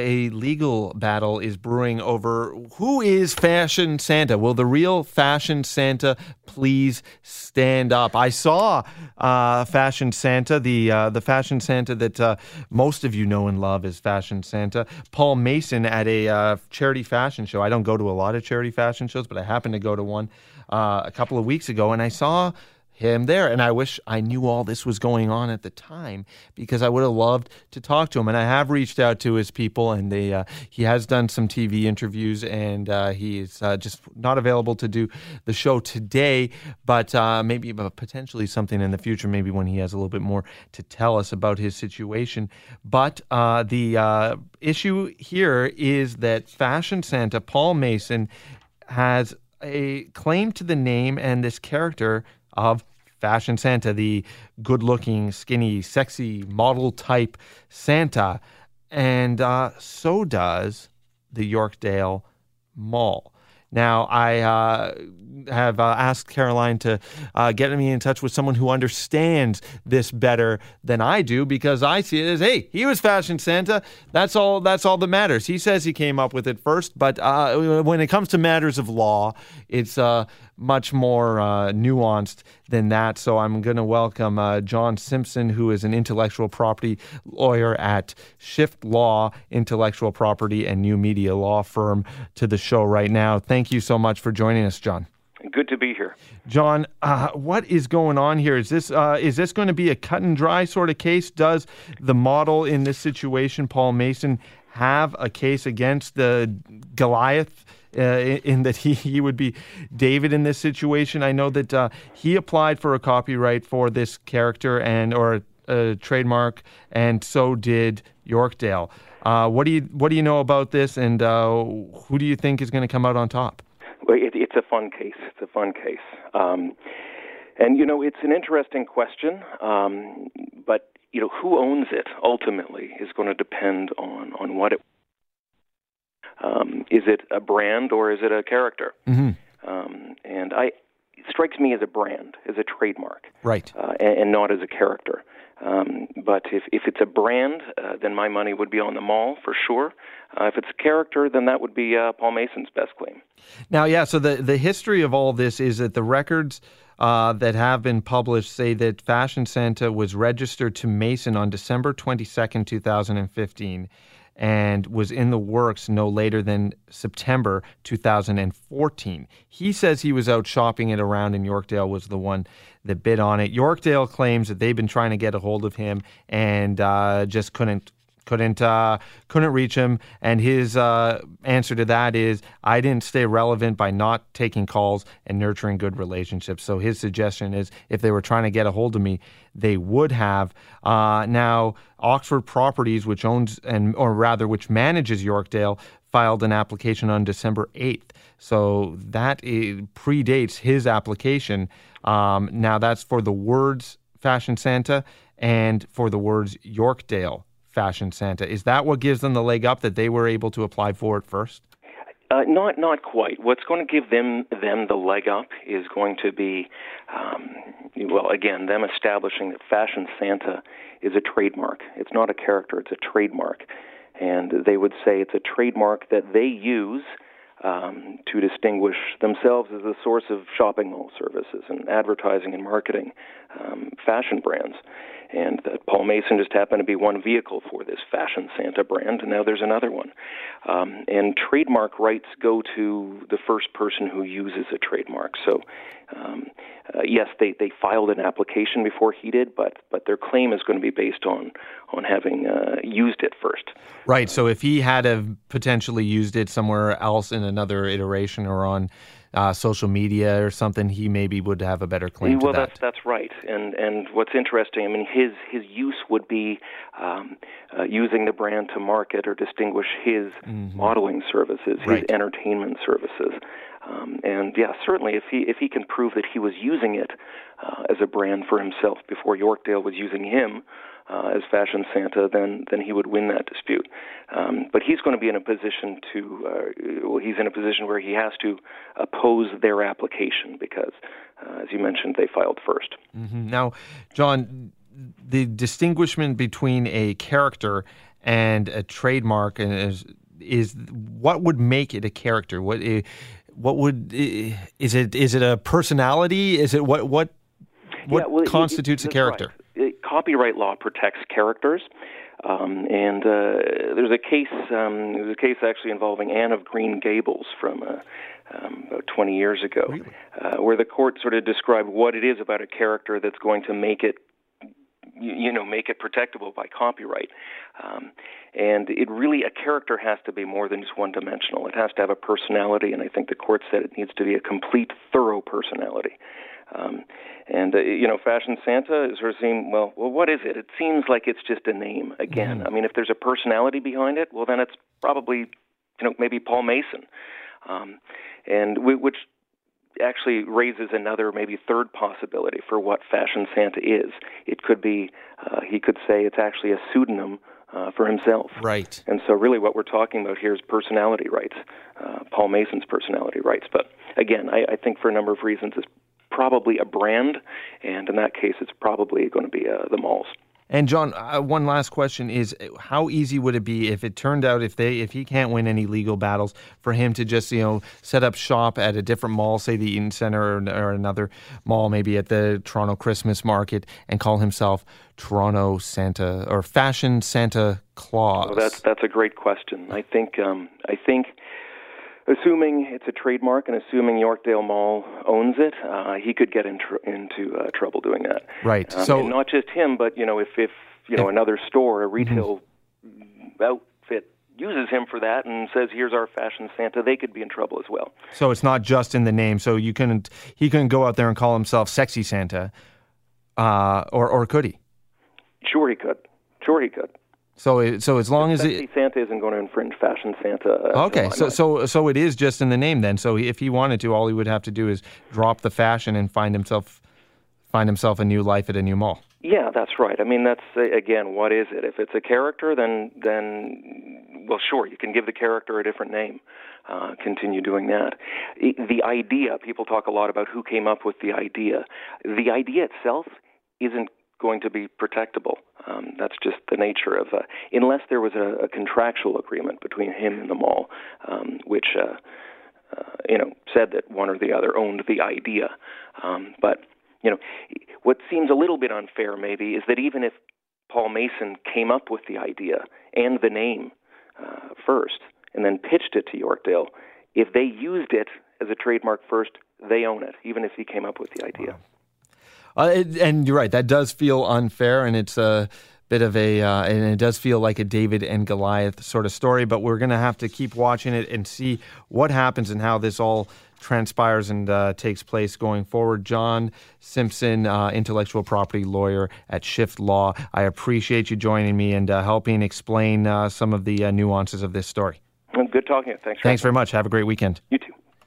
A legal battle is brewing over who is Fashion Santa. Will the real Fashion Santa please stand up? I saw uh, Fashion Santa, the uh, the Fashion Santa that uh, most of you know and love is Fashion Santa, Paul Mason at a uh, charity fashion show. I don't go to a lot of charity fashion shows, but I happened to go to one uh, a couple of weeks ago, and I saw him there. And I wish I knew all this was going on at the time because I would have loved to talk to him. And I have reached out to his people, and they uh, he has done some TV interviews, and uh, he's uh, just not available to do the show today. But uh, maybe potentially something in the future, maybe when he has a little bit more to tell us about his situation. But uh, the uh, issue here is that Fashion Santa Paul Mason has a claim to the name and this character of Fashion Santa, the good looking, skinny, sexy model type Santa. And uh, so does the Yorkdale Mall. Now, I uh, have uh, asked Caroline to uh, get me in touch with someone who understands this better than I do because I see it as, hey, he was Fashion Santa. That's all. That's all that matters. He says he came up with it first, but uh, when it comes to matters of law, it's uh, much more uh, nuanced than that. So I'm going to welcome uh, John Simpson, who is an intellectual property lawyer at Shift Law, intellectual property and new media law firm, to the show right now. Thank you so much for joining us, John. Good to be here, John. Uh, what is going on here? Is this uh, is this going to be a cut and dry sort of case? Does the model in this situation, Paul Mason, have a case against the Goliath? Uh, in that he, he would be David in this situation. I know that uh, he applied for a copyright for this character and or a trademark, and so did Yorkdale. Uh, what do you what do you know about this, and uh, who do you think is going to come out on top? Well, it, it's a fun case. It's a fun case. Um, and you know, it's an interesting question. Um, but you know, who owns it ultimately is going to depend on on what it um, is it a brand or is it a character? Mm-hmm. Um, and I, it strikes me as a brand, as a trademark, right, uh, and, and, not as a character. Um, but if, if it's a brand, uh, then my money would be on the mall for sure. Uh, if it's a character, then that would be uh, Paul Mason's best claim. Now, yeah, so the, the history of all this is that the records uh, that have been published say that Fashion Santa was registered to Mason on December 22nd, 2015 and was in the works no later than September 2014. He says he was out shopping it around, and Yorkdale was the one that bid on it. Yorkdale claims that they've been trying to get a hold of him and uh, just couldn't couldn't uh, couldn't reach him. And his uh, answer to that is, I didn't stay relevant by not taking calls and nurturing good relationships. So his suggestion is, if they were trying to get a hold of me, they would have. Uh, now, Oxford Properties, which owns and or rather which manages Yorkdale, filed an application on December eighth. So that predates his application. Um, now that's for the words Fashion Santa and for the words Yorkdale Fashion Santa. Is that what gives them the leg up that they were able to apply for it first? Uh, not not quite. What's going to give them them the leg up is going to be, um, well, again, them establishing that Fashion Santa is a trademark. It's not a character; it's a trademark, and they would say it's a trademark that they use um, to distinguish themselves as a source of shopping mall services and advertising and marketing um, fashion brands and that Paul Mason just happened to be one vehicle for this Fashion Santa brand, and now there's another one. Um, and trademark rights go to the first person who uses a trademark. So, um, uh, yes, they, they filed an application before he did, but but their claim is going to be based on on having uh, used it first. Right. So if he had have potentially used it somewhere else in another iteration or on uh, social media or something, he maybe would have a better claim well, to that. that's that's right. And and what's interesting, I mean, his his use would be um, uh, using the brand to market or distinguish his mm-hmm. modeling services, his right. entertainment services. Um, and yeah, certainly, if he if he can prove that he was using it uh, as a brand for himself before Yorkdale was using him, uh, as Fashion Santa, then then he would win that dispute. Um, but he's going to be in a position to uh, well, he's in a position where he has to oppose their application because, uh, as you mentioned, they filed 1st mm-hmm. Now, John, the distinguishment between a character and a trademark is, is what would make it a character? What what would is it? Is it a personality? Is it what what what Yeah, well, constitutes it- a character? right. Copyright law protects characters, um, and uh, there's a case. Um, there's a case actually involving Anne of Green Gables from uh, um, about 20 years ago, uh, where the court sort of described what it is about a character that's going to make it you, you know make it protectable by copyright. Um, and it really a character has to be more than just one dimensional it has to have a personality and i think the court said it needs to be a complete thorough personality um, and uh, you know fashion santa is sort of seem well well what is it it seems like it's just a name again i mean if there's a personality behind it well then it's probably you know maybe paul mason um, and we, which actually raises another, maybe third possibility for what Fashion Santa is. It could be, uh, he could say it's actually a pseudonym uh, for himself. Right. And so, really, what we're talking about here is personality rights, uh, Paul Mason's personality rights. But again, I, I think for a number of reasons, it's probably a brand, and in that case, it's probably going to be uh, the malls. And John, uh, one last question is: How easy would it be if it turned out if they if he can't win any legal battles for him to just you know set up shop at a different mall, say the Eaton Center or, or another mall, maybe at the Toronto Christmas Market, and call himself Toronto Santa or Fashion Santa Claus? Well, that's that's a great question. I think um, I think assuming it's a trademark and assuming Yorkdale Mall owns it, uh, he could get in tr- into uh, trouble doing that. Right. Um, So- not just him, but you know, if if you know another store, a retail outfit uses him for that and says, "Here's our fashion Santa," they could be in trouble as well. So it's not just in the name. So you couldn't he couldn't go out there and call himself Sexy Santa, uh, or or could he? Sure, he could. Sure, he could. So it, so as long as it. Santa isn't going to infringe fashion Santa. uh, Okay, so so so it is just in the name then. So if he wanted to, all he would have to do is drop the fashion and find himself find himself a new life at a new mall. Yeah, that's right. I mean, that's uh, again, what is it? If it's a character, then then well, sure, you can give the character a different name. Uh, continue doing that. The idea, people talk a lot about who came up with the idea. The idea itself isn't going to be protectable. Um, that's just the nature of, uh, unless there was a, a contractual agreement between him and the mall, um, which. Uh, uh, you know, said that one or the other owned the idea. Um, but you know, what seems a little bit unfair maybe is that even if Paul Mason came up with the idea and the name uh, first, and then pitched it to Yorkdale, if they used it as a trademark first, they own it, even if he came up with the idea. Uh, it, and you're right. That does feel unfair, and it's a bit of a, uh, and it does feel like a David and Goliath sort of story. But we're going to have to keep watching it and see what happens and how this all transpires and uh, takes place going forward. John Simpson, uh, intellectual property lawyer at Shift Law. I appreciate you joining me and uh, helping explain uh, some of the uh, nuances of this story. Good talking. Thanks. Thanks very much. Have a great weekend. You too.